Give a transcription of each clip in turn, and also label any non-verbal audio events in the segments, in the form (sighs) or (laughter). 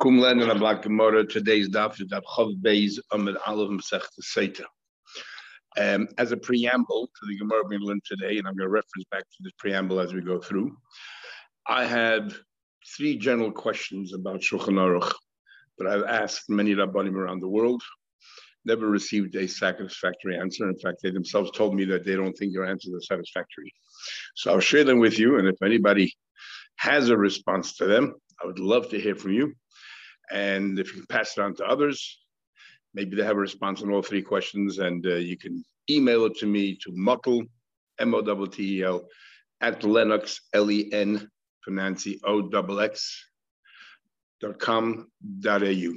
Kum lernen a Blatt Gemara. Today's daf is daf Chav Beis Amid Aleph Masech Seita. Um, as a preamble to the Gemara we learned today, and I'm going to reference back to this preamble as we go through, I had three general questions about Shulchan Aruch that I've asked many Rabbanim around the world. Never received a satisfactory answer. In fact, they themselves told me that they don't think your answers are satisfactory. So I'll share them with you, and if anybody has a response to them, I would love to hear from you. And if you can pass it on to others, maybe they have a response on all three questions, and uh, you can email it to me to Mottel, M O T T E L, at Lennox, L E N, for Nancy, O X dot com, dot au.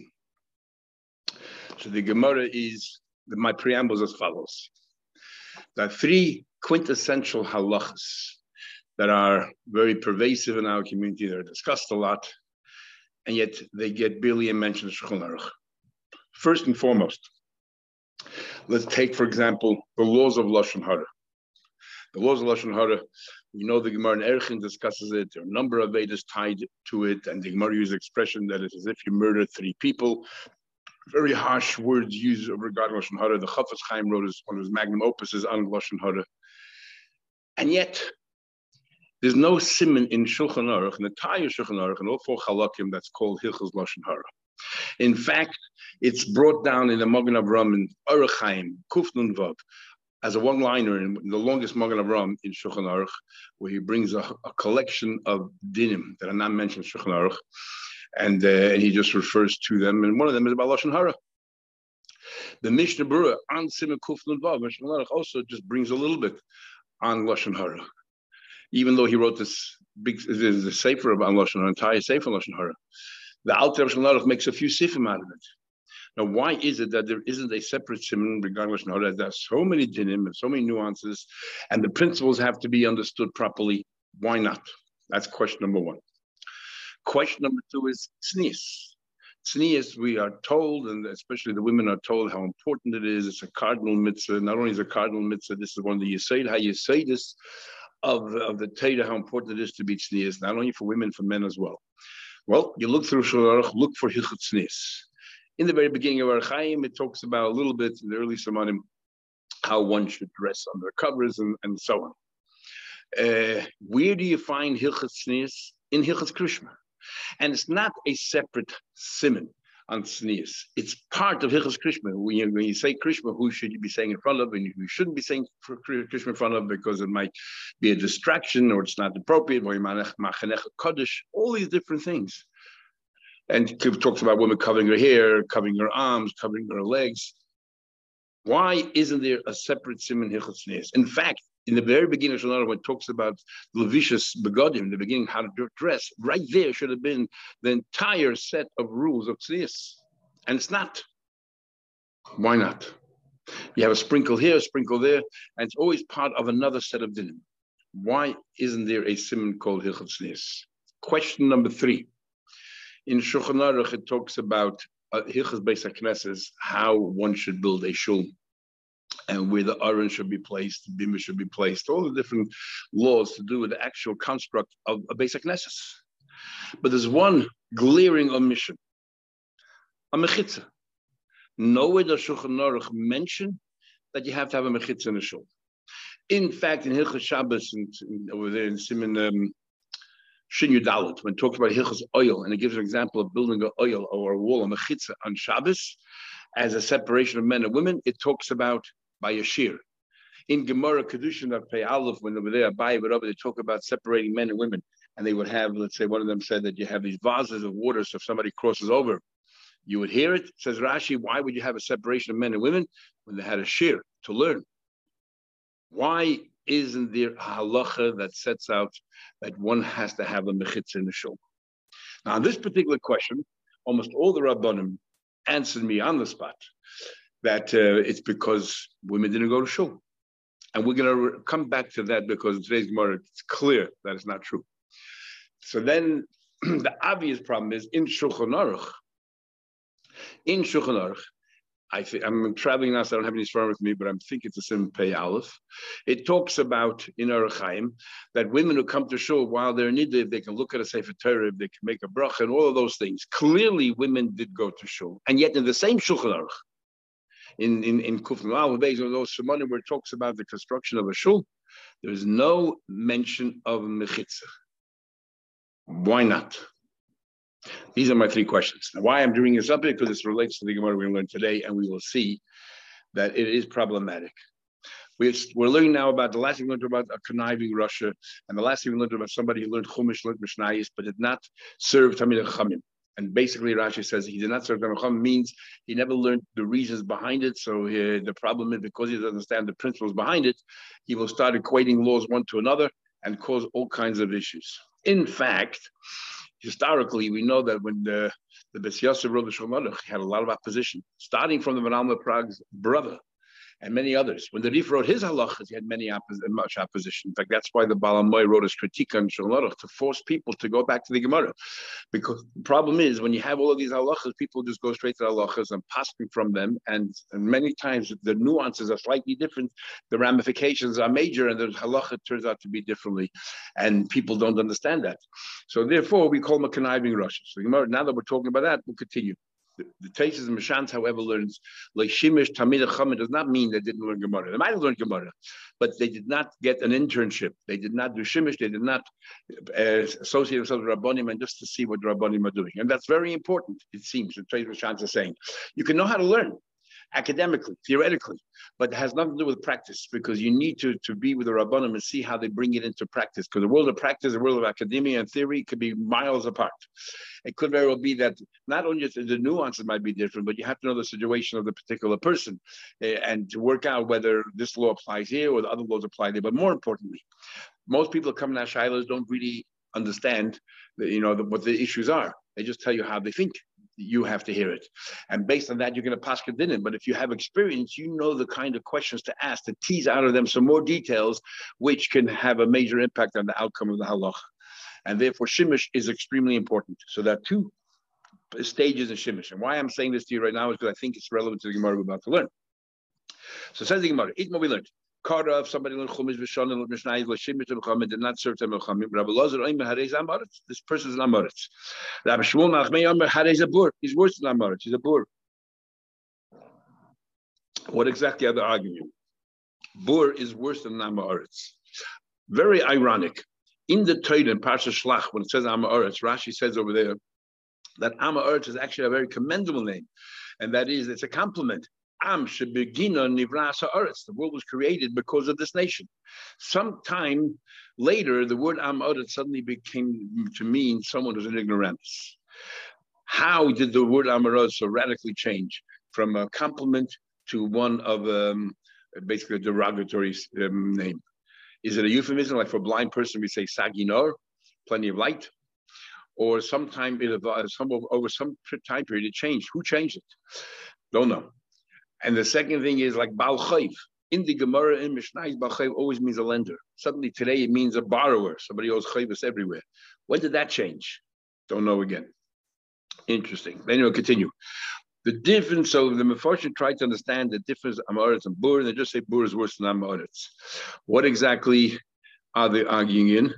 So the Gemara is, my preamble is as follows. Are three quintessential halachas that are very pervasive in our community, that are discussed a lot, and yet they get barely a mention of Shulchan Aruch. First and foremost, let's take, for example, the laws of Lashon Hara. The laws of Lashon Hara, we know the Gemara in Erchin discusses it. There are a number of Vedas tied to it, and the Gemara uses expression that it's as if you murdered three people. Very harsh words used regarding Lashon Hara. The Chafetz Chaim wrote his, one of his magnum opuses on Lashon Hara. And yet, there's no simon in Shulchan Aruch, in the entire Shulchan Aruch, and all four halakim that's called Hilchos Lashon Hara. In fact, it's brought down in the Magen Avraham in Orach Chaim, Kufnun Vav, as a one-liner in the longest Magen Avraham in Shulchan Aruch, where he brings a, a, collection of dinim that are not mentioned in Shulchan Aruch, and, uh, and he just refers to them, and one of them is about Lashon Hara. The Mishnah Berurah on Simon Kufnun Vav, Shulchan Aruch also just brings a little bit on Lashon Hara even though he wrote this big is the sefer of Lashon an entire sefer Lashon Hara. The Alter Lashon makes a few sifim out of it. Now, why is it that there isn't a separate simon regarding Lashon Hara? are so many dinim and so many nuances, and the principles have to be understood properly. Why not? That's question number one. Question number two is tznius. Tznius, we are told, and especially the women are told how important it is. It's a cardinal mitzvah. Not only is a cardinal mitzvah, this is one of the Yisayid, how you say this of, of the Torah, how important it is to be tznius, not only for women, for men as well. Well, you look through Shulchan look for Hilchot Tznius. In the very beginning of Orach Chaim, it talks about a little bit in the early Samanim how one should dress under covers and, and so on. Uh, where do you find Hilchot Tznius? In Hilchot Krishma. And it's not a separate simon on tznius. It's part of Hilchas Krishma. When you, when you say Krishma, who should you be saying in front of, and you shouldn't be saying Krishma in front of because it might be a distraction or it's not appropriate. All these different things. And he talks about women covering her hair, covering her arms, covering her legs. Why isn't there a separate simon Hilchas In fact, in the very beginning Shulchan when it talks about Levicious Begodim, the beginning how to dress, right there should have been the entire set of rules of Tznius. And it's not. Why not? You have a sprinkle here, a sprinkle there, and it's always part of another set of dinim. Why isn't there a simon called Hilchot Tznius? Question number three. In Shulchan Aruch, it talks about uh, Hilchot Beis HaKnesses, how one should build a shul and where the iron should be placed, the bima should be placed, all the different laws to do with the actual construct of a basic knesses. But there's one glaring omission, a mechitza. Nowhere does Shulchan Aruch mention that you have to have a mechitza in a shul. In fact, in Hilchas Shabbos and, over there in Simon um, Shin when it talks about Hilchas oil, and it gives an example of building an oil or a wall, a mechitza on Shabbos, as a separation of men and women, it talks about by a shear. In Gemara Kedushin of Pei when they were there, Abai, but over, they talk about separating men and women. And they would have, let's say, one of them said that you have these vases of water, so if somebody crosses over, you would hear it. Says Rashi, why would you have a separation of men and women when they had a shear to learn? Why isn't there a halacha that sets out that one has to have a mechitza in the shul? Now, on this particular question, almost all the rabbanim answered me on the spot that uh, it's because women didn't go to shul. And we're going to come back to that because in today's Gemara, it's clear that it's not true. So then (clears throat) the obvious problem is in Shulchan Aruch, in Shulchan Aruch, I think I'm traveling now, so I don't have any sperm with me, but I'm thinking it's a sim pay aleph. It talks about in Orach Chaim that women who come to shul while they're needed, they can look at a sefer Torah, they can make a bracha, and all of those things. Clearly, women did go to shul, and yet in the same shulchan aruch, in in in Kufn Al those Shemanim where it talks about the construction of a shul, there is no mention of mechitza. Why not? These are my three questions. Now, why I'm doing this up because this relates to the Gemara we're going to learn today, and we will see that it is problematic. We're, we're learning now about the last thing we learned about a conniving Russia, and the last thing we learned about somebody who learned Chumash, learned Mishnayis, but did not serve Tamid Chamim. And basically, Rashi says he did not serve Tamid Chamim means he never learned the reasons behind it. So he, the problem is because he doesn't understand the principles behind it, he will start equating laws one to another and cause all kinds of issues. In fact, historically, we know that when the the Bes Yosef wrote the had a lot of opposition, starting from the Menalma Prague's brother, and many others. When the Rif wrote his halachas, he had many oppos- much opposition. In fact, that's why the Balamoy wrote his critique on Shulchan to force people to go back to the Gemara. Because the problem is when you have all of these halachas, people just go straight to the halachas and passing from them. And, and many times the nuances are slightly different, the ramifications are major, and the halacha turns out to be differently. And people don't understand that. So therefore, we call them a conniving Russian. So now that we're talking about that, we'll continue the, the and Mashans, however, learns like Shimish Tamid Chama does not mean they didn't learn Gemara. They might have learned Gemara, but they did not get an internship. They did not do Shimish. They did not uh, associate themselves with Rabbanim and just to see what the Rabbanim are doing. And that's very important, it seems, the Tesis Mashans are saying. You can know how to learn academically, theoretically, but it has nothing to do with practice because you need to, to be with the Rabbanim and see how they bring it into practice. Because the world of practice, the world of academia and theory could be miles apart. It could very well be that not only the nuances might be different, but you have to know the situation of the particular person uh, and to work out whether this law applies here or the other laws apply there. But more importantly, most people coming out shilas don't really understand, the, you know, the, what the issues are. They just tell you how they think you have to hear it. And based on that, you're going to pass it But if you have experience, you know the kind of questions to ask to tease out of them some more details, which can have a major impact on the outcome of the halach. And therefore, shimish is extremely important. So there are two stages in shimish. And why I'm saying this to you right now is because I think it's relevant to the Gemara we're about to learn. So says the Gemara, what we learned. Somebody Chumash v'Shon and v'Chamed did not serve. Rabbi. This person is an. Rabbi Shmuel Nachmei. He's worse than amaretz. He's a bur. What exactly are they arguing? Bur is worse than amaretz. Very ironic. In the Torah in Parsha Shlach, when it says amaretz, Rashi says over there that amaretz is actually a very commendable name, and that is it's a compliment. Am Shebegina Nivrasa. The world was created because of this nation. Sometime later, the word Am suddenly became to mean someone who's an ignoramus. How did the word Am so radically change from a compliment to one of um, basically a derogatory um, name? Is it a euphemism, like for a blind person we say Saginor, plenty of light? Or sometime it, some, over some time period it changed. Who changed it? Don't know. And the second thing is like Baal Chayv. In the Gemara in Mishnah, Baal Chayv always means a lender. Suddenly today it means a borrower. Somebody owes Chayvus everywhere. When did that change? Don't know again. Interesting. Then we'll continue. The difference, so the Mefarshim tried to understand the difference Amoritz and Bur, and they just say Bur is worse than Amoritz. What exactly are they arguing in?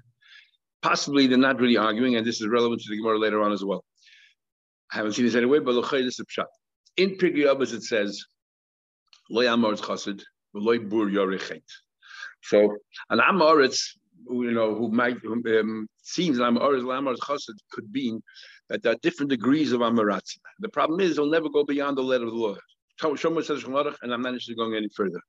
Possibly they're not really arguing, and this is relevant to the Gemara later on as well. I haven't seen this anyway, but this is Pshat. In Pirkei it says, loy amoritz chassid, loy bur yorichet. So an amoritz, you know, who might um, seems amoritz, amoritz chassid could mean that there are different degrees of amoritz. The problem is they'll never go beyond the letter of the law. Shomer says and I'm not interested in going any further.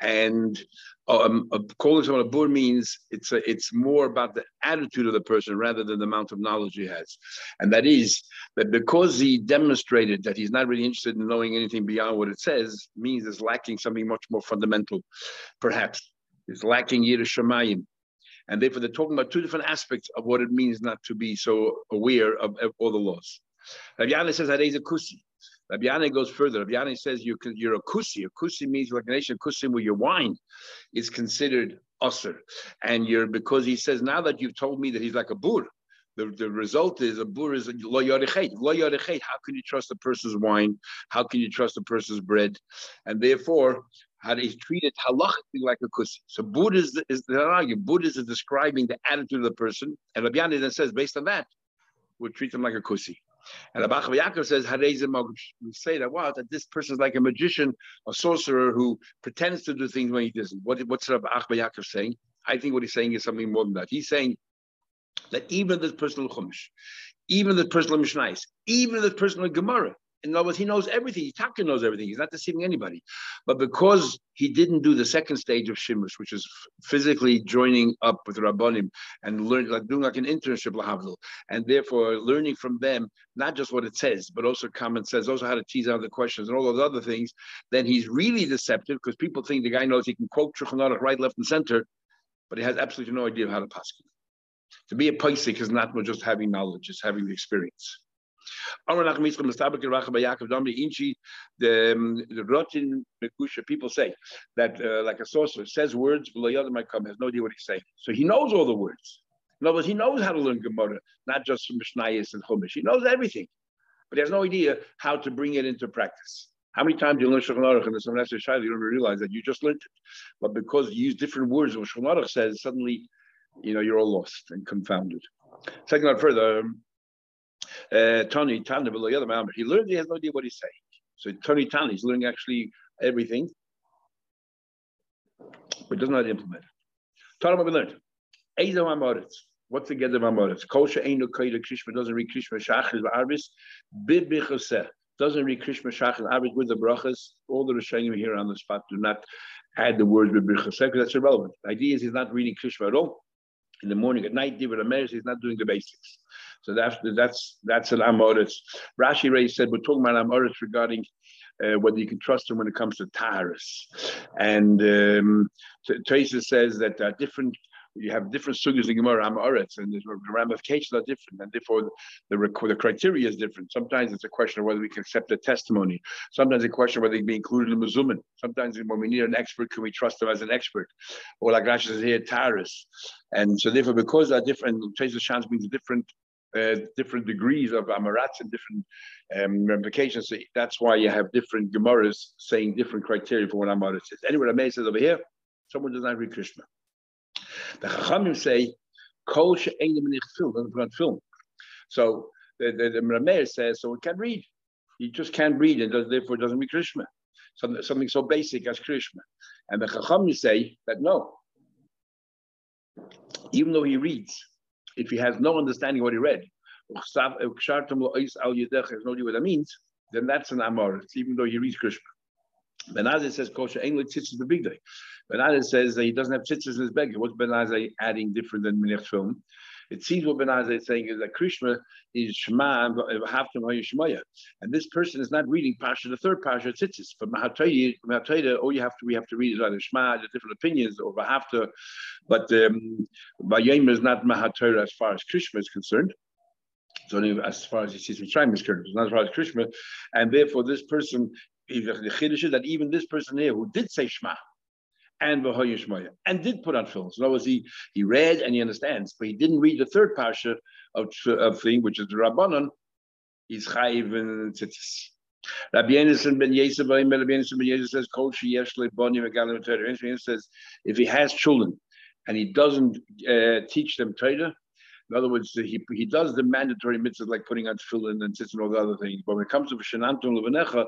And um, calling someone a bur means it's a, it's more about the attitude of the person rather than the amount of knowledge he has. And that is that because he demonstrated that he's not really interested in knowing anything beyond what it says, means it's lacking something much more fundamental, perhaps. It's lacking Yiddish Shemayim. And therefore, they're talking about two different aspects of what it means not to be so aware of, of all the laws. Rabbi Yanai says, a kusi. Rabbi Yanai goes further. Rabbi Yanai says you can, you're a kusi. A kusi means like a nation kusim your wine is considered usr. And you're because he says now that you've told me that he's like a bur, the, the result is a bur is lo yarichet. Lo. How can you trust a person's wine? How can you trust a person's bread? And therefore, how he's treated halachically like a kusi. So Buddha is, is argument. Buddha is describing the attitude of the person, and Rabbi Yanai then says, based on that, we'll treat them like a kusi. And Abba Yaakov says, we say that, wow, that this person is like a magician, a sorcerer who pretends to do things when he doesn't. What, what's Rabbi Yaakov saying? I think what he's saying is something more than that. He's saying that even this personal chumash, even the personal mishnais, even the personal gemara, in other words, he knows everything. Taka knows everything. He's not deceiving anybody. But because he didn't do the second stage of Shimush, which is physically joining up with Rabbanim and learn, like doing like an internship, lahavdil, and therefore learning from them, not just what it says, but also common sense, also how to tease out the questions and all those other things, then he's really deceptive because people think the guy knows he can quote Shulchan right, left, and center, but he has absolutely no idea how to pass. To be a paisik is not just having knowledge, it's having the experience. The, the rotten Mekusha, people say that uh, like a sorcerer says words, has no idea what he's saying. So he knows all the words. In other words, he knows how to learn Gemara, not just from Mishnayis and Chumash. He knows everything, but he has no idea how to bring it into practice. How many times do you learn Shulchan Aruch and someone asks you, you don't realize that you just learned it. But because you use different words, what Shulchan Aruch says, suddenly, you know, you're all lost and confounded. Second on further, uh, Uh, Tony Tana He learned he literally has no idea what he's saying. So Tony Tana, he's learning actually everything, but does not implement it. Tana we learned. Ezo Amoritz. What's the get of Amoritz? Kosha Eino Koida Krishma doesn't read Krishma Shachris Arbis. Bibichoseh doesn't read Krishma Shachris Arbis with the brachas. All the Rishonim here on the spot do not add the words Bibichoseh because that's irrelevant. The idea is he's not reading Krishma at all. In the morning, at night, David Ameres, he's not doing the basics. So that's that's that's an amoritz. Rashi Ray said we're talking about amoritz regarding uh, whether you can trust him when it comes to taharis. And um, says that uh, different you have different sugyas in Gemara Amoritz, and the ramifications are different, and therefore the, the, the criteria is different. Sometimes it's a question of whether we can accept the testimony. Sometimes it's a question of whether they can be included in the Mazuman. Sometimes when we need an expert, can we trust them as an expert? Or like Rashi says here, Taris. And so therefore, because they're different, Teresa Shans means different uh, different degrees of amarats and different um, ramifications. So that's why you have different Gemaras saying different criteria for what amarat is. Anyway, Rameh says over here, someone does not read Krishna. The Chachamim say, Kol doesn't film. So the, the, the Rameh says, so it can read. He just can't read and does, therefore doesn't read Krishna. Something, something so basic as Krishna. And the Chachamim say that no, even though he reads, if he has no understanding what he read, has no idea what that means, then that's an amor, even though he reads Krishna. Ben Azai says kosher ain't like tzitzis the big day. Ben Azai says that he doesn't have tzitzis in his bag. What's Ben Azai adding different than Minich film? It seems what Ben Benazir is saying is that Krishna is Shema and. And this person is not reading Pasha, the third Pasha, Tzitzis. For Mahatayda, all you have to, we have to read is either Shema, the different opinions, or Vahafta. But um, is not Mahatayra as far as Krishna is concerned. It's only as far as he sees Mitzrayim is concerned, it's not as far as Krishna. And therefore, this person, the Chiddush is that even this person here who did say Shema, and Shmoya, and did put on films. In other words, he, he read and he understands, but he didn't read the third parsha of, of thing, which is the Rabbanon, He's chayiv and tzitzis. Rabbi Yonason ben Rabbi ben says, Kol sheyesh says, if he has children and he doesn't uh, teach them Torah, in other words, he, he does the mandatory mitzvahs like putting on tefillin and tzitzis and all the other things. But when it comes to shenantum levanecha,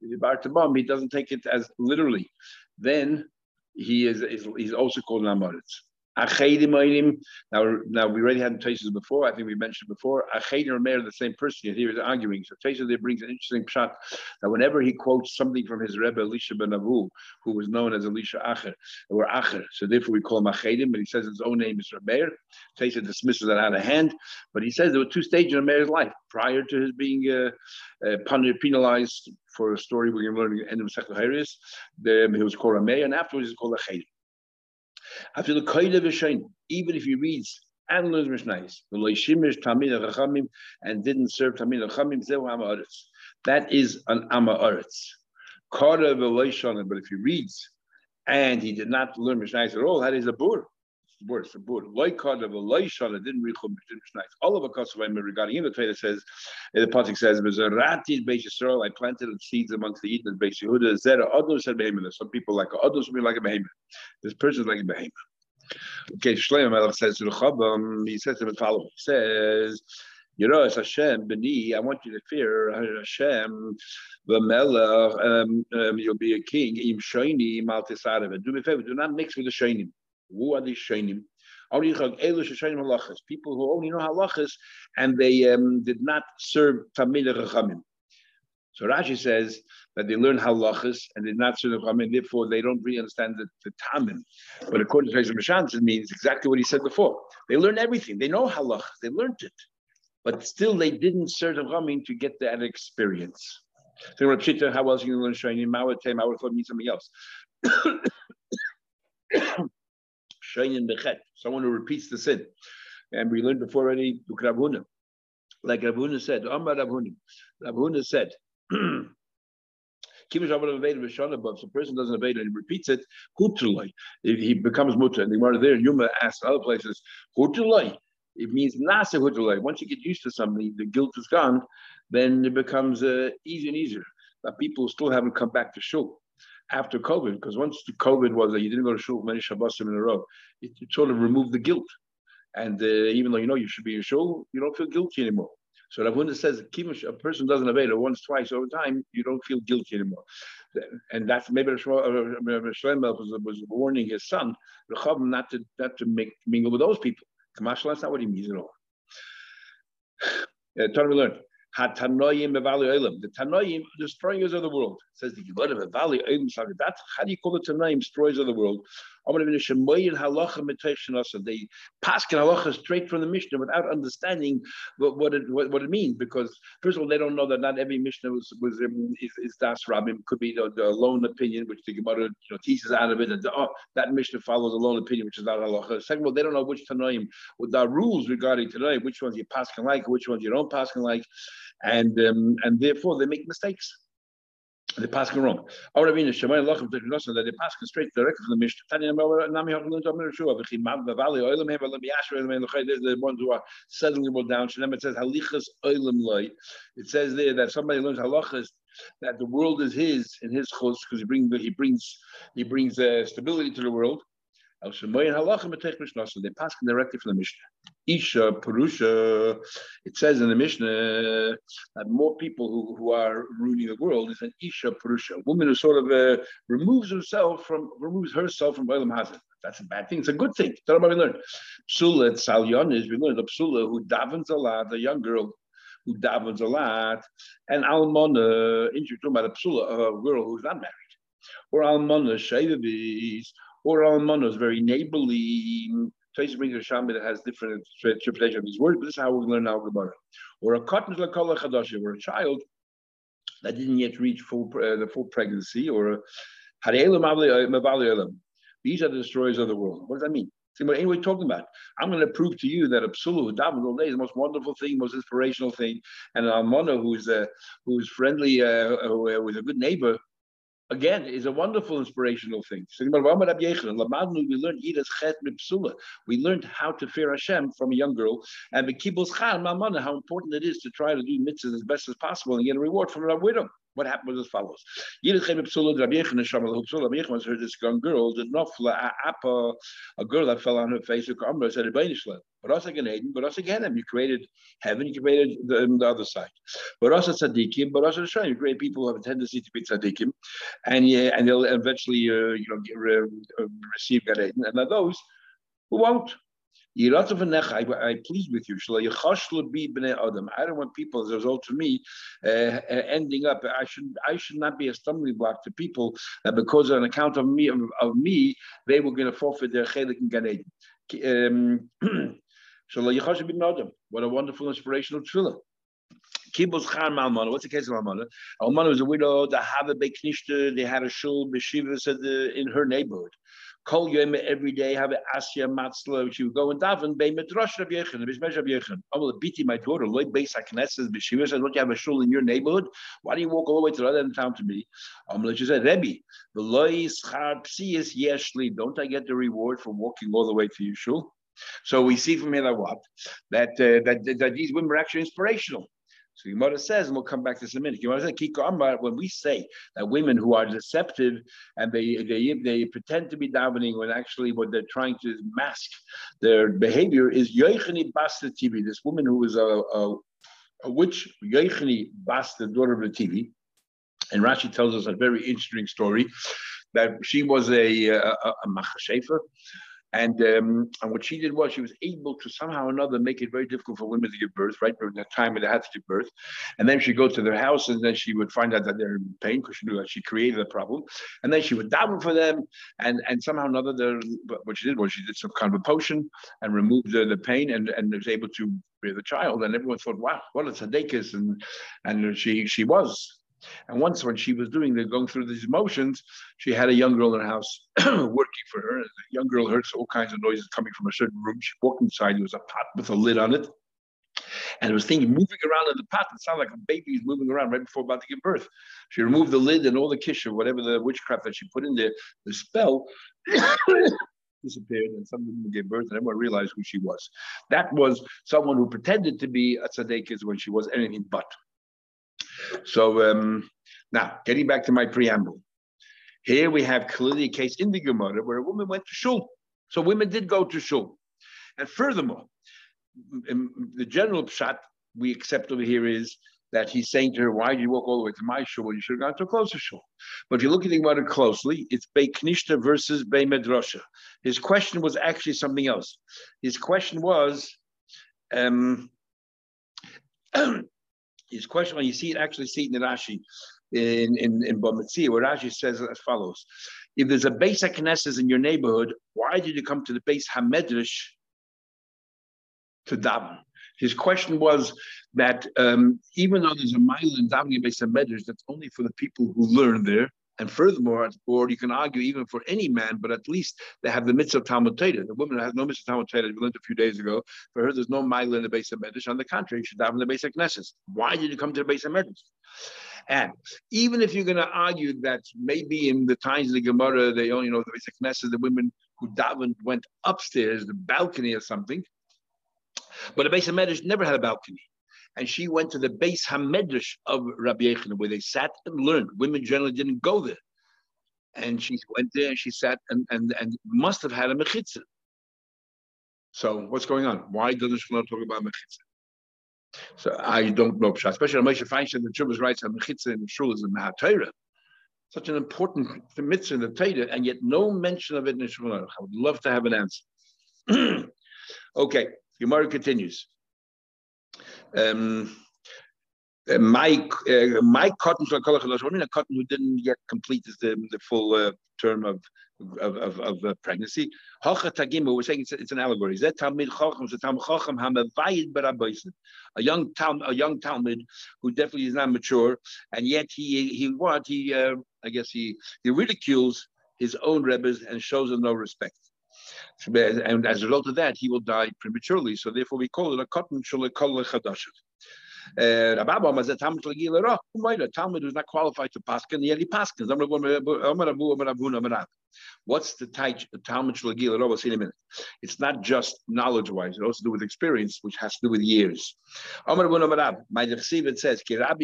the bar he doesn't take it as literally. Then he is, is he's also called an Amoritz. Now, now we already had Taisus before. I think we mentioned before. Acherim and Meir the same person. Here is arguing. So Taisus there brings an interesting shot that whenever he quotes something from his Rebbe Elisha ben Avu, who was known as Elisha Acher, or Acher, so therefore we call him Acherim, but he says his own name is Meir. Taisus dismisses that out of hand, but he says there were two stages in Meir's life prior to his being uh, uh, penalized for a story we're going to learn at the end of Sechel Harris. He was called a Rameir, and afterwards he's called Acherim. After the Koide V'Shein, even if he reads and learns Mishnais, and didn't serve Tamid Chachamim, Zehu. That is an Amaretz. Koide V'Leishonim, but if he reads and he did not learn Mishnais at all, that is a bur. The board. Loikad of a loishana didn't rechum nice. All of a kosovim regarding him, the Torah says, the Pasuk says, "Bezerati Beis I planted seeds amongst the Eden Beis Yehuda. Zera others said behemoth. Some people like others will be like a behemoth. This person is like a behemoth. Okay, Shlomo Melech says to the Chabam, he says to the following. He says. You know, as Hashem, Beni, I want you to fear Hashem, the Melech, um, um, you'll be a king, Im Shoini, Maltisarav. Do me a favor, do not mix with the Shoinim. Who are these Shoinim? People who only know halachas and they um, did not serve Tamid Rachamim. So Rashi says that they learn halachas and did not serve Rachamim, therefore they don't really understand the, the Tamim. But according to Reza Mashans, it means exactly what he said before. They learn everything. They know halachas. They learned it but still they didn't serve Ramin to get that experience. So Rav Shita, how else are you going to learn Shainim? I would tell him, I would thought mean something else. Shainim Bechet, someone who repeats the sin. And we learned before already, Rav Huna. Like Rav Huna said, Amar Rav Huna. Rav Huna said, (clears throat) if a person doesn't it and he repeats it, he becomes mutter. And the Gemara there, Yuma asks other places, it means nasa Once you get used to something, the guilt is gone, then it becomes uh, easier and easier. But people still haven't come back to shul after COVID, because once the COVID was that you didn't go to shul many Shabbosim in a row, it, it sort of removed the guilt. And uh, even though you know you should be in shul, you don't feel guilty anymore. So Rav Huna says a person doesn't obey it once, twice over time, you don't feel guilty anymore. And that's maybe Shlomo was, was warning his son, not to not to make mingle with those people. Kamashal, that's not what he means at all. (sighs) Uh, Torah we learned. Hatanoyim Bevali Olam. The Tanoyim, destroyers of the world. Says the Gemara Bevali Olam That's how do you call the Tanoyim, destroyers of the world? They pass halacha straight from the Mishnah without understanding what, what, it what, what, it means. Because first of all, they don't know that not every Mishnah was, was um, is, is das Rabbim. Could be the, the lone opinion, which the Gemara you know, teaches out of it, and oh, that Mishnah follows a lone opinion, which is not halacha. Second of all, they don't know which Tanoim, what the rules regarding Tanoim, which ones you pass like, which ones you don't pass like, and um, and therefore they make mistakes. They pass wrong. Our Rabbi Shemai Lachem Technosa that they pass straight directly from the Mishnah. Tanya Nami Hakulun Tomer Shua V'chi Mav V'Vali Oilam Heva Lemi Asher Oilam Elochai. There's the ones who are settling them down. Shem it says Halichas Oilam Loi. It says there that somebody learns halachas that the world is his in his chus because he brings he brings he brings uh, stability to the world. They pass directly from the Mishnah. Isha Purusha. It says in the Mishnah that more people who, who are ruining the world is an Isha Purusha, a woman who sort of uh, removes herself from removes herself from Bailam Hazard. That's a bad thing. It's a good thing. Tell them we learned. Psula at Salyonis, we learned the Psula who davens a lot, a young girl who davens a lot, and Almona, introduced about a Psula, a girl who's not married. Or Almona Shaivavis, or Almana is very neighborly. Taisa brings a Shami that has different interpretation of these words, but this is how we learn our Gemara. Or a cotton or a child that didn't yet reach full uh, the full pregnancy, or uh, these are the destroyers of the world. What does that mean? See what anyway talking about. I'm going to prove to you that a psulu who davens all day is the most wonderful thing, most inspirational thing, and an almana who's uh, who's friendly, uh, uh, with a good neighbor, again is a wonderful inspirational thing. We learned We learned how to fear Hashem from a young girl, and how important it is to try to do mitzvahs as best as possible and get a reward from a widow. What happened was as follows. heard this young girl, did not a girl that fell on her face, said, but also again, but also again, you created heaven, you created the, the other side. But also tzaddikim, but also Hashem, you create people who have a tendency to be tzaddikim, and yeah, and they'll eventually, uh, you know, get, uh, receive Gan Eden, and those who won't. I, I plead with you. I don't want people, as a result of me, uh, uh, ending up. I should I should not be a stumbling block to people that because on account of me of, of me, they were going to forfeit their chelik in Gan Eden. Um, (clears throat) What a wonderful inspirational thriller. Kibbutz Chan Malmana. What's the case of Malmana? Malmana was a widow. The Beknishta. They had a shul b'shivas in her neighborhood. Kol Yom every day have Asya Matzlo. She would go and daven Bei Midrash Rabbi Yechon, Bishmesh Rabbi Yechon. Amal Biti, my daughter, Loy Beis HaKnesses B'Shiva says, don't you have a shul in your neighborhood? Why do you walk all the way to the other end of town to me? Amal she said, Rebbe, the Loy Schar Psiyas Yeshli. Don't I get the reward for walking all the way to your shul? So we see from here that what that uh, that that these women were actually inspirational. So Gemara says, and we'll come back to this in a minute. Gemara says, Kiko Amar, when we say that women who are deceptive and they they, they pretend to be davening when actually what they're trying to mask their behavior is Yoichani Basta TV, this woman who was a, a, a witch, Yoichani Basta, daughter of the TV. And Rashi tells us a very interesting story that she was a, a, a machashefer, and um, and what she did was she was able to somehow or another make it very difficult for women to give birth, right? During that time when they had to give birth. And then she'd go to their house and then she would find out that they're in pain because she knew that she created the problem. And then she would daven for them. And and somehow or another, what she did was she did some kind of a potion and removed the, the pain and, and was able to bear the child. And everyone thought, wow, what a tzaddikus. And, and she, she was. And once when she was doing the going through these emotions, she had a young girl in her house (clears throat) working for her. The young girl heard all kinds of noises coming from a certain room. She walked inside, there was a pot with a lid on it. And there was things moving around in the pot. It sounded like a baby was moving around right before about to give birth. She removed the lid and all the kisha, whatever the witchcraft that she put in there, the spell (coughs) disappeared and some women gave birth and everyone realized who she was. That was someone who pretended to be a tzaddikas when she was anything but. So um, now, getting back to my preamble. Here we have clearly a case in the Gemara where a woman went to shul. So women did go to shul. And furthermore, the general pshat we accept over here is that he's saying to her, why did you walk all the way to my shul when you should have gone to a closer shul? But if you look at the Gemara closely, it's Bei Knishta versus Bei Medrasha. His question was actually something else. His question was, um, (clears throat) his question, when you see it, actually see it in Rashi, in, in, in Bamitzia, where Rashi says as follows. If there's a base Knesset in your neighborhood, why did you come to the base Hamedrish to daven? His question was that um, even though there's a mile in davening base Hamedrish, that's only for the people who learn there. And furthermore, or you can argue even for any man, but at least they have the mitzvah of Talmud. The woman has no mitzvah Talmud Torah. We learned a few days ago. For her, there's no mile in the base of Medrash. On the contrary, she should in the base of Knesset. Why did you come to the base of Medrash? And even if you're going to argue that maybe in the times of the Gemara, they only know the base of Knesset, the women who davened went upstairs, the balcony or something. But the base of Medrash never had a balcony and she went to the base Hamedrash of Rabbi Yechon, where they sat and learned. Women generally didn't go there. And she went there and she sat and, and, and must have had a mechitza. So what's going on? Why doesn't Shlomo talk about mechitza? So I don't know, especially Moshe Feinstein, the Chubbas writes that mechitza in the shul is in Torah. Such an important mitzvah in the Torah, and yet no mention of it in the Shulchan I would love to have an answer. (clears throat) okay, Gemara continues. Uh, Mike, uh, Mike Cotton, mean, a Cotton who didn't yet complete the, the full uh, term of of, of, of uh, pregnancy. Hocha we're saying it's, it's an allegory. Zet Talmid so Talmid Hamavayid. A young Talmud, a young Talmud who definitely is not mature, and yet he he what he uh, I guess he he ridicules his own rebbes and shows them no respect. And as a result of that, he will die prematurely. So therefore, we call it a cotton shulekol chadashav. Uh, Rabbi said Talmud Legila Talmud who's not qualified to paskin, yet he paskins. What's the Talmud Legila We'll see in a minute. It's not just knowledge-wise; it also do with experience, which has to do with years. Amar My it says, that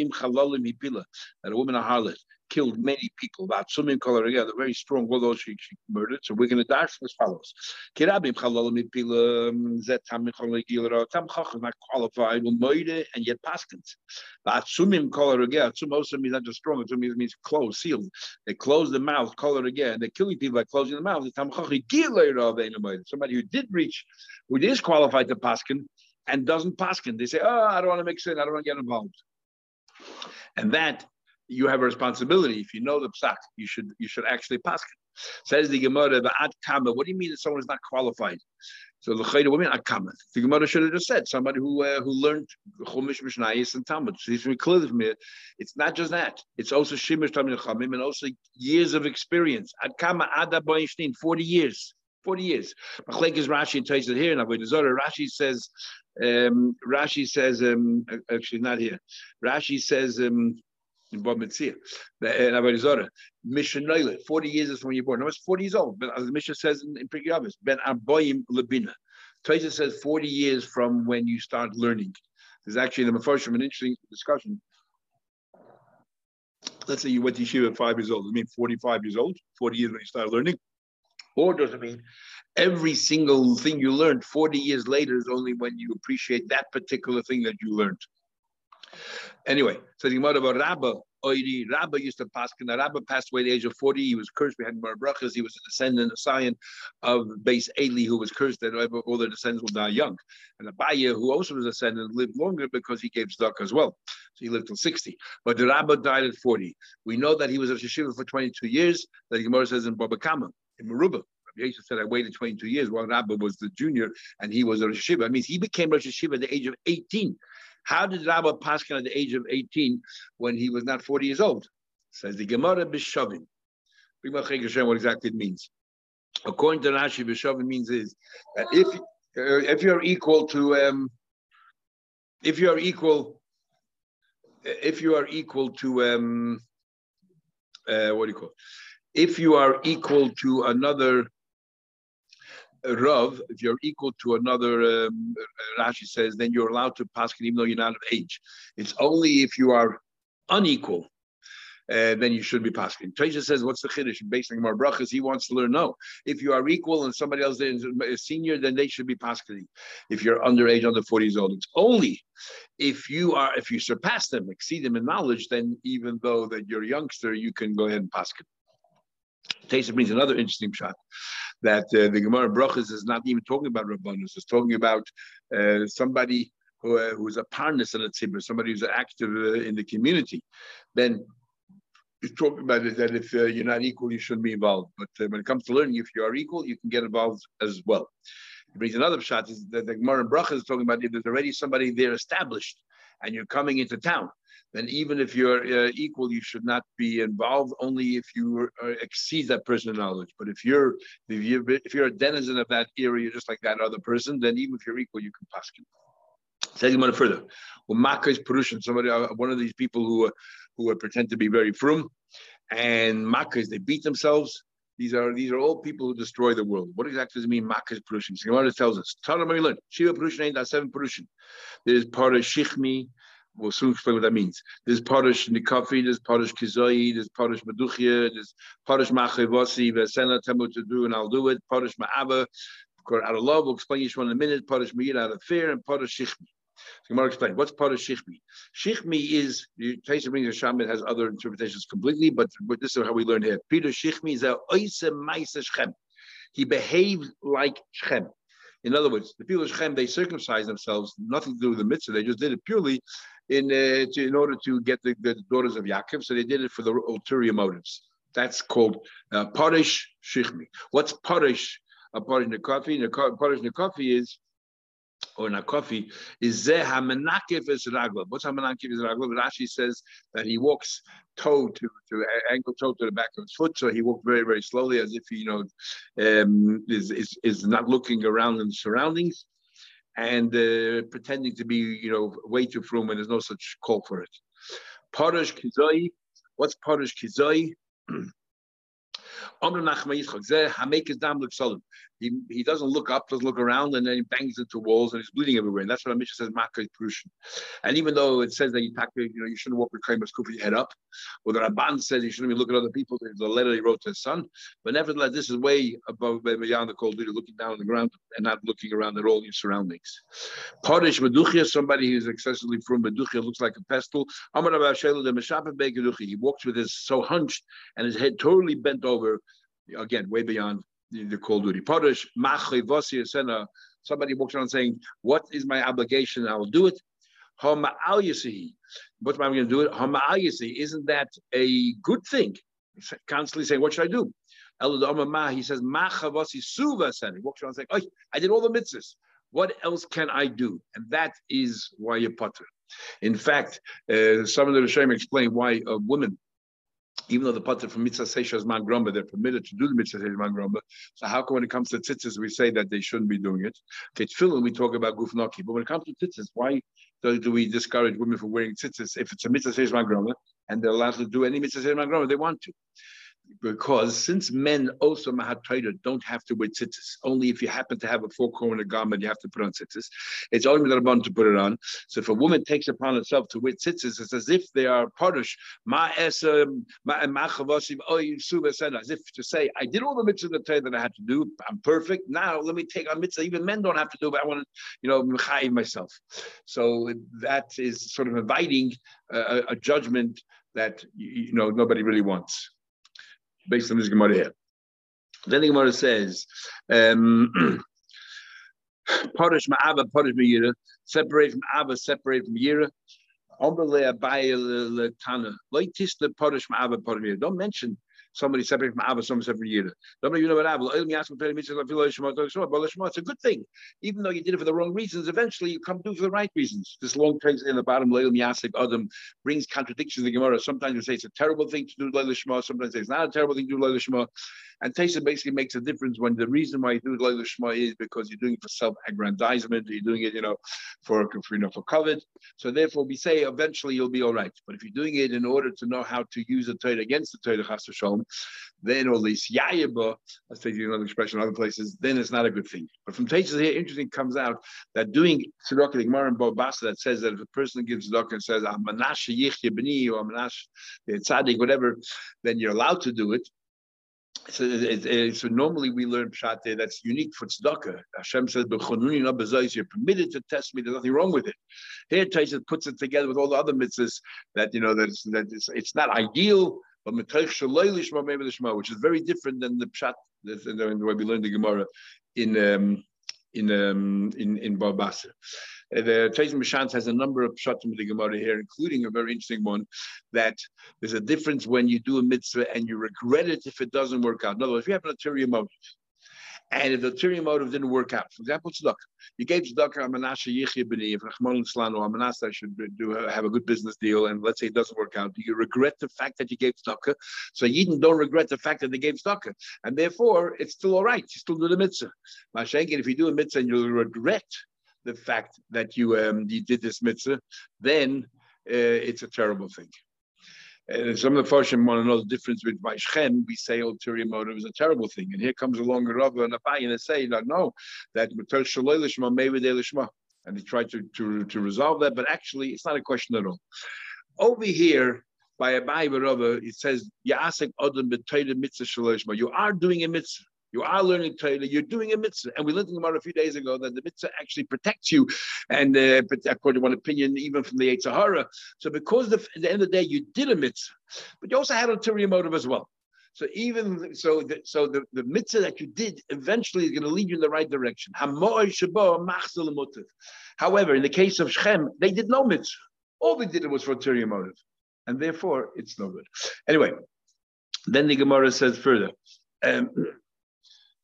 a woman a harlot killed many people. Color again, the very strong, although she, she murdered. So we're going to dash as follows. Kirabim chalalim pila zet tam gilra tam chacham not qualified will moide and yet paskins. But swimming color again. Sum also means not just strong. It means means closed, sealed. They close the mouth, color again. They're killing people by closing the mouth. Tam Somebody who did reach, who is qualified to paskin and doesn't paskin. They say, oh, I don't want to mix in. I don't want to get involved. And that you have a responsibility. If you know the psak, you should you should actually pass. Says the Gemara, the ad kama. What do you mean that someone is not qualified? So the Chayda women Akamat. The Gemara should have just said somebody who uh, who learned Chumash Mishnayis and Talmud. So it's clear to me. It's not just that. It's also Shimish Talmud Chamim and also years of experience. Akama Ada Boinstein, 40 years. 40 years. Machlek is Rashi and Taisa here in Avodah Zorah. Rashi says, um, Rashi says, um, actually not here. Rashi says, um, in Bob Mitzia, in Avodah Zorah, Mishnah 40 years is when you're born. I was 40 years old, but as the Mishnah says in, in Pirkei Ben Arboim Labina. Taisa says 40 years from when you start learning. There's actually in the Mefarshim an interesting discussion. Let's say you went to yeshiva at five years old. I mean 45 years old, 40 years when you start learning. Or does it mean every single thing you learned 40 years later is only when you appreciate that particular thing that you learned? Anyway, so the Gemara about Rabbah, Oiri, Rabbah used to pass, and Rabbah passed away at the age of 40. He was cursed. We had brachas. He was a descendant, a scion of base Eli, who was cursed that all their descendants will die young. And Abaya, who also was a descendant, lived longer because he gave tzedakah as well. So he lived till 60. But the Rabbah died at 40. We know that he was a Yeshiva for 22 years, that the Gemara says in Baba Kama in Maruba. Rabbi said, I waited 22 years while Rabbi was the junior and he was a Rosh Hashiva. It means he became Rosh Hashiva at the age of 18. How did Rabbi Paskin at the age of 18 when he was not 40 years old? Says the Gemara Bishavim. What exactly it means. According to Rashi, Bishavim means is that if uh, if you're equal to um, if you are equal if you are equal to um, uh, what do you call it? if you are equal to another Rav, if you're equal to another, um, Rashi says, then you're allowed to pass even though you're not of age. It's only if you are unequal, uh, then you should be passing. Teisha says, what's the chiddush? Based on brachas, he wants to learn. No, if you are equal and somebody else is senior, then they should be passing. If you're underage, under 40 years old, it's only if you are, if you surpass them, exceed them in knowledge, then even though that you're a youngster, you can go ahead and pass. Tesa brings another interesting shot that uh, the Gemara Brachas is not even talking about Rabbanus, it's talking about uh, somebody who, uh, who's a parnus in a tzibur, somebody who's active uh, in the community. Then he's talking about it that if uh, you're not equal, you shouldn't be involved. But uh, when it comes to learning, if you are equal, you can get involved as well. He brings another shot is that the Gemara Brachas is talking about if there's already somebody there established and you're coming into town then even if you're uh, equal, you should not be involved. Only if you uh, exceed that person's knowledge. But if you're if you're if you're a denizen of that area, just like that other person, then even if you're equal, you can pass. Say him further. Well, Makkah is Perushan, somebody, uh, one of these people who who pretend to be very frum, and Makkah they beat themselves. These are these are all people who destroy the world. What exactly does it mean? Makkah is Perushan. So tells us. Tanam learn. Shiva Perushan ain't that seven Perushan. There's part of Shichmi, We'll soon explain what that means. There's Parish Nikafi, there's Parish Kizoi, there's Parish Meduchia, there's Parish Machevasi, Vesena Temu to do, and I'll do it. Parish Ma'aba, out of love, we'll explain each one in a minute. Parish Meir out of fear, and Parish Shichmi. So Gemara explain what's Parish Shichmi. Shichmi is Taisa brings a shaman has other interpretations completely, but, but this is how we learn here. Peter Shichmi is a Oise Maisa Shechem. He behaved like Shechem. In other words, the people of Shechem, they circumcised themselves, nothing to do with the mitzvah. They just did it purely in uh, to, in order to get the, the, daughters of Yaakov. So they did it for the ulterior motives. That's called uh, Parish Shichmi. What's Parish? A Parish Nekafi? Parish Nekafi is or Nakofi is Zeh HaMenakif is Ragla. What's HaMenakif is Ragla? Rashi says that he walks toe to, to ankle toe to the back of his foot, so he walked very, very slowly as if he, you know, um, is, is, is not looking around in the surroundings and uh, pretending to be, you know, way too frum when there's no such call for it. Parish Kizai. What's Parish Kizai? (clears throat) He, he doesn't look up, doesn't look around, and then he bangs into walls and he's bleeding everywhere. And that's what mission says, Makkah Purushan. And even though it says that you, you know, you shouldn't walk with Kaimas your head up, or the Rabban says you shouldn't be looking at other people, there's a letter he wrote to his son. But nevertheless, this is way above beyond the cold duty, looking down on the ground and not looking around at all your surroundings. Parish Meduchia, somebody who's excessively from Meduchia, looks like a pestle. He walks with his so hunched and his head totally bent over, again, way beyond the, call duty. Parish, somebody walks around saying, What is my obligation? I will do it. What am I going to do it? Isn't that a good thing? Constantly saying, What should I do? He says, Suva. He walks around saying, oh, I did all the mitzvahs. What else can I do? And that is why you're. In fact, uh, some of the Rishonim explain why a woman even though the potter from mitzvah seishas man grumba, they're permitted to do the mitzvah seishas man grumba. So how come when it comes to tzitzis, we say that they shouldn't be doing it? Okay, tefillin, we talk about guf naki. But when it comes to tzitzis, why do, do we discourage women from wearing tzitzis if it's a mitzvah seishas man grumba and they're allowed to do any mitzvah seishas man grumba they want to? Because since men also mahatoida don't have to wear tzitzis, only if you happen to have a four corner garment, you have to put on tzitzis. It's only the to put it on. So if a woman takes upon herself to wear tzitzis, it's as if they are es um, as if to say, I did all the mitzvahs that that I had to do. I'm perfect. Now let me take on mitzvah. Even men don't have to do, but I want to, you know, myself. So that is sort of inviting a, a judgment that you know nobody really wants based on this Gemara here. Then the Gemara says, um, (clears throat) Parish ma'ava, parish ma'ira, separate from ava, separate from yira. Don't mention somebody separate from Abba, somebody separate from Yira. You know what Abba? To. It's a good thing. Even though you did it for the wrong reasons, eventually you come to for the right reasons. This long text in the bottom, Leil Yasik Adam, brings contradictions in the Gemara. Sometimes you say it's a terrible thing to do Leil Shema, sometimes it's not a terrible thing to do Leil Shema. And Tesa basically makes a difference when the reason why you do Leil Shema is because you're doing it for self-aggrandizement, you're doing it, you know, for, for you know, for covet. So therefore we say eventually you'll be all right. But if you're doing it in order to know how to use the Torah against the Torah Chas then all these yayiba, let's take another expression in other places, then it's not a good thing. But from Teachers here, interesting comes out that doing tzedakah, the Gemara in Bobasa that says that if a person gives tzedakah and says, I'm manash yichye b'ni, or manash tzaddik, whatever, then you're allowed to do it. So, it, it, so normally we learn pshat that's unique for tzedakah. Hashem says, "You're permitted to test me. There's nothing wrong with it." Here, Taisha puts it together with all the other mitzvahs that you know that it's, that it's, it's not ideal, but which is very different than the pshat in the way we learned the Gemara in um, in um, in in Barbasa. Uh, the Teiz Mishans has a number of pshatim in the Gemara here, including a very interesting one that there's a difference when you do a mitzvah and you regret it if it doesn't work out. In other words, if you have an ulterior motive, and if the ulterior motive didn't work out, for example, tzedakah, you gave tzedakah Amanasha Yichya B'ni, if Rahman Slano Amanasa should do have a good business deal, and let's say it doesn't work out, do you regret the fact that you gave tzedakah? So Yidden don't regret the fact that they gave tzedakah, and therefore it's still all right. You still do the mitzvah. Mashenkin, if you do a mitzvah and you regret the fact that you um, you did this mitzvah, then uh, it's a terrible thing. And some of the Farshim want to know the difference with Vaishchem. We say ulterior motive is a terrible thing. And here comes along a Rav and Abai and they say, no that no, that and they try to, to, to resolve that, but actually it's not a question at all. Over here, by Abai Rav, it says, You are doing a mitzvah. You are learning Torah. You're doing a mitzvah, and we learned in Gemara a few days ago that the mitzvah actually protects you, and uh, according to one opinion, even from the Sahara. So, because the, at the end of the day you did a mitzvah, but you also had a ulterior motive as well. So even so, the, so the, the mitzvah that you did eventually is going to lead you in the right direction. However, in the case of Shem, they did no mitzvah. All they did was for ulterior motive, and therefore it's no good. Anyway, then the Gemara says further. Um,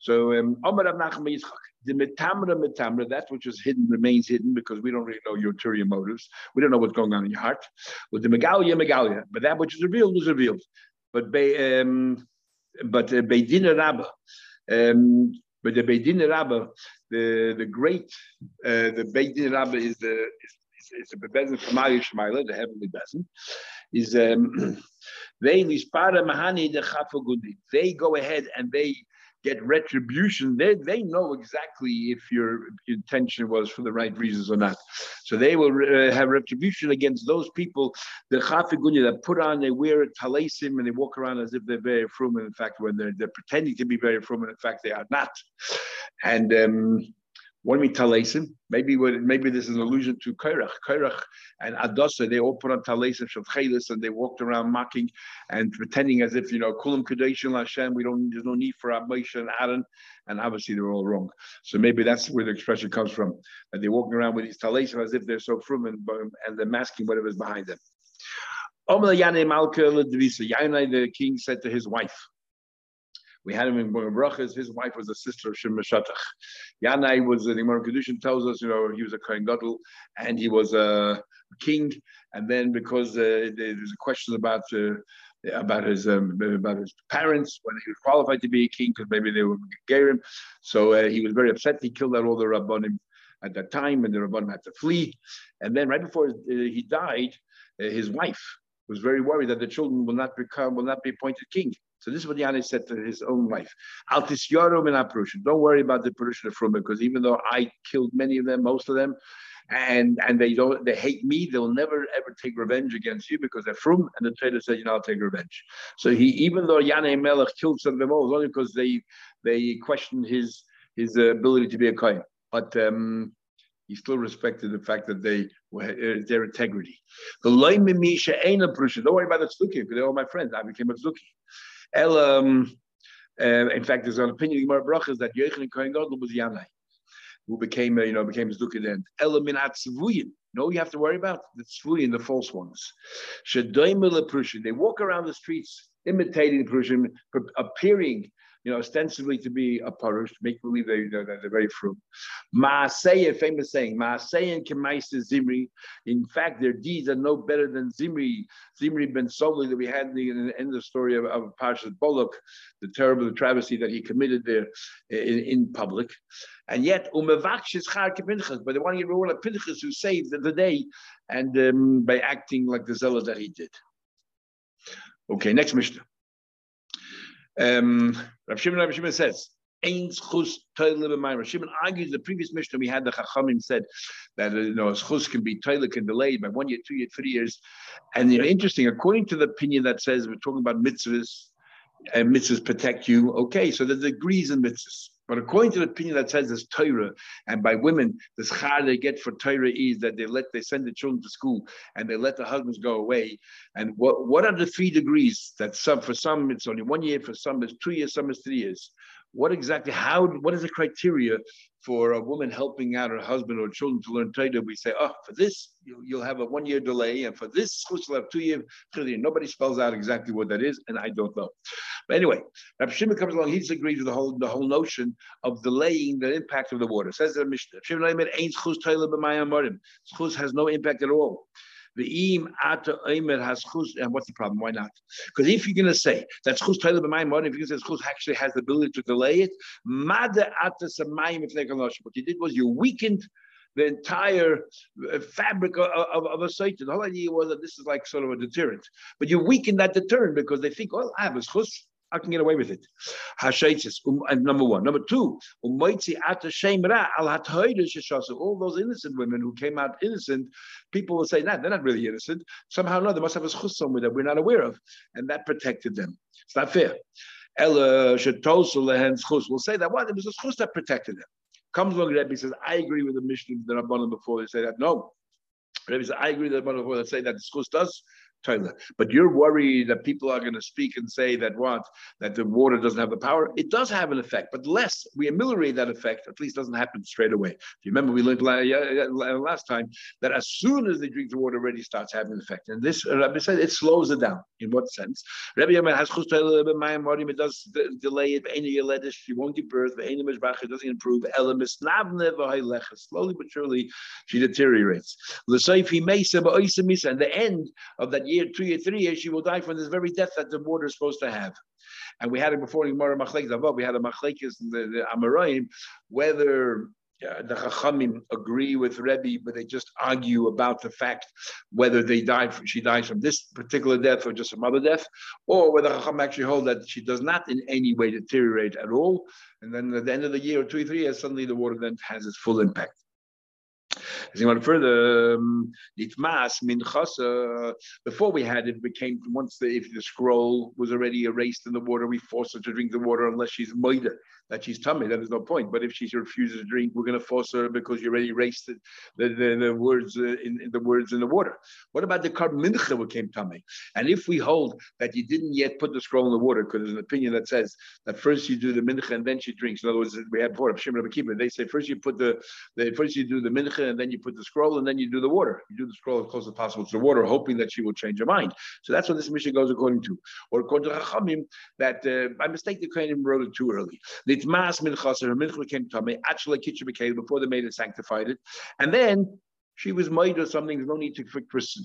so um, the metamra metamra, that which is hidden remains hidden because we don't really know your ulterior motives. We don't know what's going on in your heart. With the megalia megalia, but that which is revealed was revealed. But be, um, but uh, beidin rabba, um, but the beidin rabba, the the great uh, the beidin rabba is the is, is the bezin from Shmaila, the heavenly bezin, is um, (clears throat) they they go ahead and they get retribution, they, they know exactly if your intention was for the right reasons or not. So they will uh, have retribution against those people, the chafigunya that put on, they wear a talaisim and they walk around as if they're very frum, and in fact, when they're, they're pretending to be very frum, and in fact, they are not. And um, what do we talesim? Maybe maybe this is an allusion to Korach. Korach and Adasa, they all put on talesim shavchelis and they walked around mocking and pretending as if, you know, kulam kadeshim Hashem, we don't, there's no need for Moshe and Aaron. And obviously they're all wrong. So maybe that's where the expression comes from. That they're walking around with these talesim as if they're so frum and, and they're masking whatever's behind them. The king said to his wife, We had him in Brachas. His wife was a sister of Shimon Shatach. Yanai was the Gemara Kedushin tells us, you know, he was a Kohen Gadol and he was a king. And then because uh, there's a question about uh, about his um, about his parents when he was qualified to be a king because maybe they were him. So uh, he was very upset. He killed out all the rabbanim at that time, and the rabbanim had to flee. And then right before uh, he died, uh, his wife was very worried that the children will not become will not be appointed king. So this is what Yanis said to his own wife. Altis Yarum and Don't worry about the Purusha from because even though I killed many of them, most of them, and and they don't they hate me, they'll never ever take revenge against you because they're from and the trader said, you know, I'll take revenge. So he even though Yanai Melech killed some of them all, only because they they questioned his his uh, ability to be a kohen. But um, he still respected the fact that they were uh, their integrity. The loim misha ain't a Don't worry about the tzluki because they're all my friends. I became a tzluki. El, um, uh, in fact, there's an opinion in Gemara Brachas that Yochanan Kohen Gadol was Yanai who became, you know, became Zdukah then. Elamin Atzvuyin. No, you have to worry about the Tzvuyin, the false ones. They walk around the streets imitating the Prussian, appearing you know, ostensibly to be a parush, make believe they, they're, they're very fruit. Maaseh, famous saying, Maaseh and Kemaisa Zimri. In fact, their deeds are no better than Zimri, Zimri ben Soli that we had in the, in the end of the story of, of Parashat Bolok, the terrible travesty that he committed there in, in public. And yet, umevaksh is char Pinchas, but they want to get rid of Pinchas who saved the, the day and um, by acting like the zealot that he did. Okay, next Mishnah. Um, Rav Shimon, Rav Shimon says, Ein schus Rav Shimon argues the previous Mishnah we had, the Chachamim said that you know schus can be toilet can delay by one year, two years, three years, and you know interesting. According to the opinion that says we're talking about mitzvahs, and mitzvahs protect you. Okay, so there's degrees in mitzvahs. But according to the opinion that says there's Torah, and by women, the schar they get for Torah is that they let they send the children to school and they let the husbands go away. And what, what are the three degrees that some for some it's only one year, for some it's two years, some is three years. What exactly, how, what is the criteria for a woman helping out her husband or children to learn Torah? We say, oh, for this, you, will have a one year delay, and for this, you'll have two year. Nobody spells out exactly what that is, and I don't know. But anyway, Rabbi Shimon comes along, he disagrees with the whole, the whole notion of delaying the impact of the water. Says the Mishnah, Shimon has no impact at all. Has and what's the problem? Why not? Because if you're going to say that chus toilet b'mayim if you're going to say chus actually has the ability to delay it, mada ata samayim if they What you did was you weakened the entire uh, fabric of, of, of a site. The whole idea was that this is like sort of a deterrent, but you weaken that deterrent because they think, well, I have a chus. I can get away with it. Um, number one. Number two, all those innocent women who came out innocent, people will say, nah, they're not really innocent. Somehow or another, they must have a schus somewhere that we're not aware of. And that protected them. It's not fair. Ella schus. We'll say that what? It was a schus that protected them. Comes along Rebbe says, I agree with the Mishnah that Rabbanon before they say that. No. Rebbe says, I agree with the Rabbanon before they say that the schus does but you're worried that people are going to speak and say that what that the water doesn't have the power. It does have an effect, but less we ameliorate that effect. At least doesn't happen straight away. If you remember, we learned last time that as soon as they drink the water, already starts having an effect. And this Rabbi said it slows it down. In what sense? Rabbi has it does delay it. She won't give birth. It doesn't improve. Slowly but surely, she deteriorates. And the end of that year, two year, three years, she will die from this very death that the water is supposed to have. And we had it before in Gemara Machlekes We had a Machlekes in the, the Amoraim, whether uh, the Chachamim agree with Rebbe, but they just argue about the fact whether they died, she dies from this particular death or just some other death, or whether Chacham actually hold that she does not in any way deteriorate at all. And then at the end of the year or two, three years, suddenly the water then has its full impact. As you went further, nitmas um, minchasa. Before we had it, became once the if the scroll was already erased in the water, we force her to drink the water unless she's moida that she's tummy. then there's no point. But if she refuses to drink, we're going to force her because you already erased the, the, the, the words uh, in, in, the words in the water. What about the carbon mincha became tummy? And if we hold that you didn't yet put the scroll in the water, because there's an opinion that says that first you do the mincha and then she drinks. In other words, we had before of Shimon They say first you put the, the first you do the mincha and then you put the scroll, and then you do the water. You do the scroll as close as possible to the water, hoping that she will change her mind. So that's what this mission goes according to. Or according to Chachamim, that uh, by mistake the Kohanim wrote it too early. Litmas minchas, her mincha became tummy, actually kitchen became before they made it sanctified it, and then she was made or something. There's no need to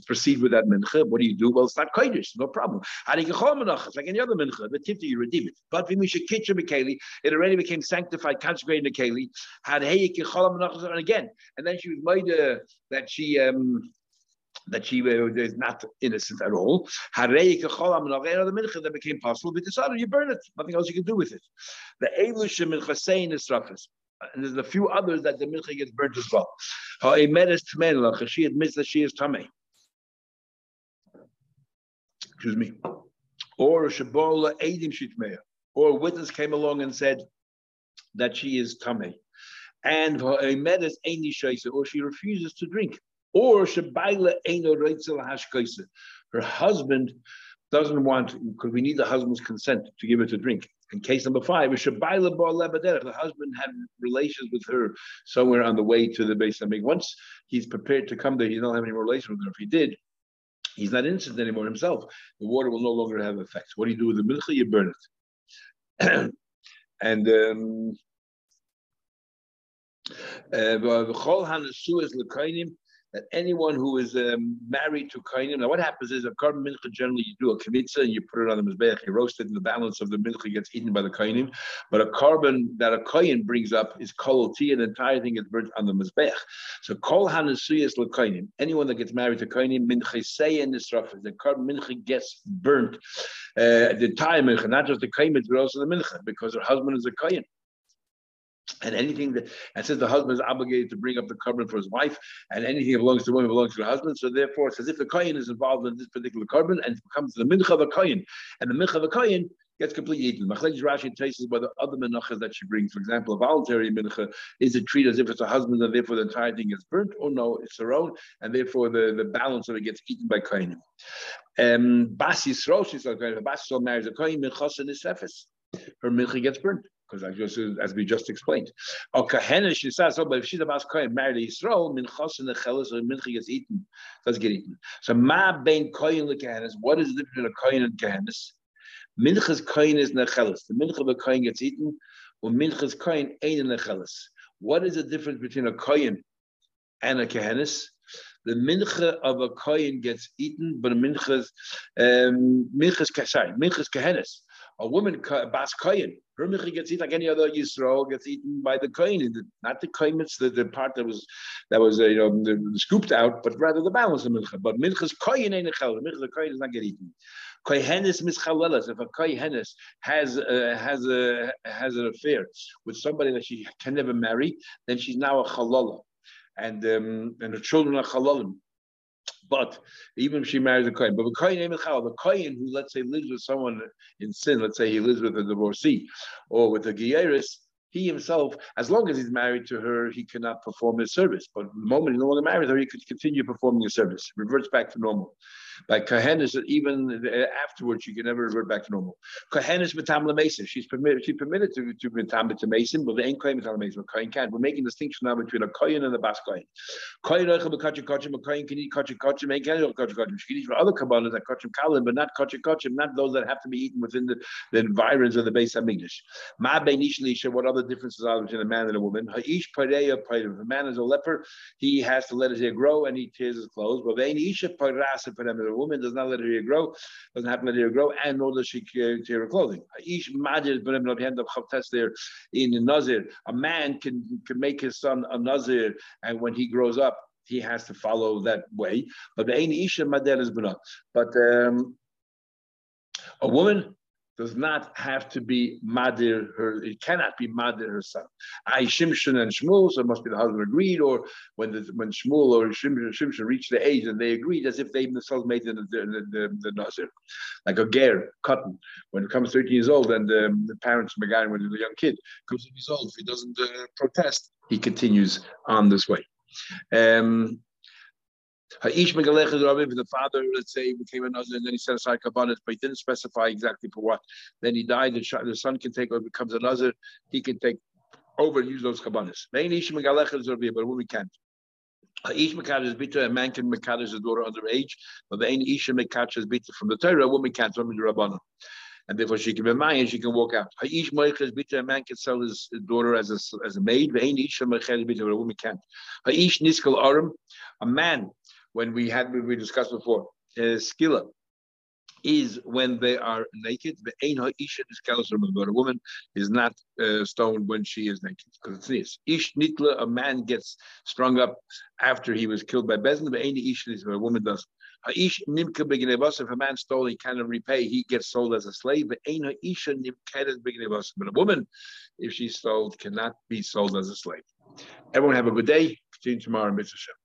proceed with that mincha. What do you do? Well, it's not kodesh, no problem. It's like any other mincha. The tifta, you redeem it. But we kitchen bekeli, it already became sanctified, consecrated in the. Had and again, and then she was made uh, that she um, that she is not innocent at all. That became possible. But you burn it. Nothing else you can do with it. The Elushim Chasein is rafis and there's a few others that the mincha gets burnt as well. She admits that she is tamei. Excuse me. Or shabola edim shitmeya. Or a witness came along and said that she is tamei. And or she refuses to drink. Or her husband doesn't want, because we need the husband's consent to give her to drink. And case number five, the husband had relations with her somewhere on the way to the base. I mean, once he's prepared to come there, he don't have any relation with her. If he did, he's not innocent anymore himself. The water will no longer have effects. What do you do with the milk? You burn it. (clears throat) and um, uh, that anyone who is um, married to Kainim, now what happens is a carbon mincha, generally you do a kavitza and you put it on the mizbeach, you roast it, and the balance of the mincha gets eaten by the Kainim. But a carbon that a Kain brings up is kol and the entire thing gets burnt on the mizbeach. So kol hanasuyas lekainim, anyone that gets married to Kainim, mincha say in this rough, the carbon mincha gets burnt. Uh, the entire mincha, not just the Kainim, but also the mincha, because her husband is a Kain and anything that and says the husband is obligated to bring up the carbon for his wife, and anything that belongs to the woman belongs to the husband. So therefore, it's as if the kohen is involved in this particular carbon and it becomes the mincha of a kohen, and the mincha of a kohen gets completely eaten. Machlekes Rashi traces whether other minchas that she brings, for example, a voluntary mincha, is it treated as if it's a husband and therefore the entire thing is burnt, or no, it's her own, and therefore the, the balance of it gets eaten by kohenim. Um, Bas Yisrael, she's like, Bas Yisrael marries a kohen, minchas and is Her mincha gets burnt because I just as we just explained. Kahena she says, oh, but if she's a bas kohen married to Yisrael, minchas and the chelas or mincha gets eaten, does get eaten. So ma bein kohen lekehenes. What is the difference between a kohen and kehenes? Minchas kohen is nechelas. The mincha of a gets eaten, or minchas kohen ain't nechelas. What is the difference between a kohen and a kehenes? The mincha of a kohen gets eaten, but a minchas um, minchas kasai, minchas kehenes. A woman bas kohen her mincha gets eaten like any other Yisrael gets eaten by the kohen. Not the kohen, it's the, the part that was that was uh, you know scooped out, but rather the balance of mincha. But mincha's kohen ain't a chel. Mincha the kohen does not get eaten. Kohenis mischalelas. If a kohenis has uh, has a has an affair with somebody that she can never marry, then she's now a chalala, and um, and her children are chalalim. But even if she marries a kohen, but the kohen the kohen who let's say lives with someone in sin, let's say he lives with a divorcee or with a gieris, he himself, as long as he's married to her, he cannot perform his service. But the moment he no longer marries her, he could continue performing his service, reverts back to normal. Like Kohenis, even afterwards, she can never revert back to normal. Kohenis betam mason. She's permitted. She's permitted to to betam to mason, but they ain't kohen betam mason. Kohen can't. We're making distinction now between a kohen and a bas kohen. Kohen reichel bekachim kachim. A kohen can eat kachim kachim. Ain't can eat kachim kachim. She can eat for other kabbalas like kachim kalim, but not kachim kachim. Not those that have to be eaten within the, the environs of the base of English. Ma lisha. What other differences are between a man and a woman? Haish pareya pareya. If a man is a leper, he has to let his hair grow and he tears his clothes. But isha parasa them a woman does not let her hair grow, doesn't have to let her grow, and nor does she tear her clothing. Each madir there in Nazir, a man can can make his son a Nazir, and when he grows up, he has to follow that way. But the isha madir is But um, a woman does not have to be Madir her, it cannot be Madir her son. I Shimshon and Shmuel, so it must be the husband agreed, or when the, when Shmuel or Shimshon, Shimshon reached the age and they agreed as if they themselves made the, the, the, the Nazir. Like a Ger, cotton, when it comes 13 years old and um, the parents, Megan, when a young kid, comes 13 years old, if he doesn't uh, protest, he continues on this way. Um, Ha'ish Megalech the father, let's say, became a Nazir and then he set aside Kabbalah, but he didn't specify exactly for what. Then he died, and the son can take over, becomes a Nazir, he can take over and use those Kabbalahs. But a woman can't. Ish Mekadosh Bita, a man can Mekadosh his daughter underage, but the ain't Isha Mekadosh Bita from the Torah, a woman can't from the Rabbanah. And therefore she can be mine she can walk out. Ish Moiches Bita, a man can sell his daughter as a, as a maid, but ain't Isha Mekadosh Bita, a woman can't. Ish Niskal a man, when we had, we discussed before, uh, Skilla, is when they are naked. The ein ha'isha is but a woman is not uh, stoned when she is naked because it's this. Ish nitla, a man gets strung up after he was killed by bezin. But ein isha is a woman does. If a man stole, he cannot repay. He gets sold as a slave. But. But a woman, if she's sold, cannot be sold as a slave. Everyone have a good day. See you tomorrow. Shem.